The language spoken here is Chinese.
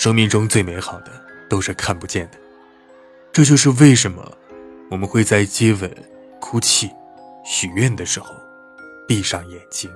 生命中最美好的都是看不见的。这就是为什么我们会在接吻哭泣许愿的时候闭上眼睛。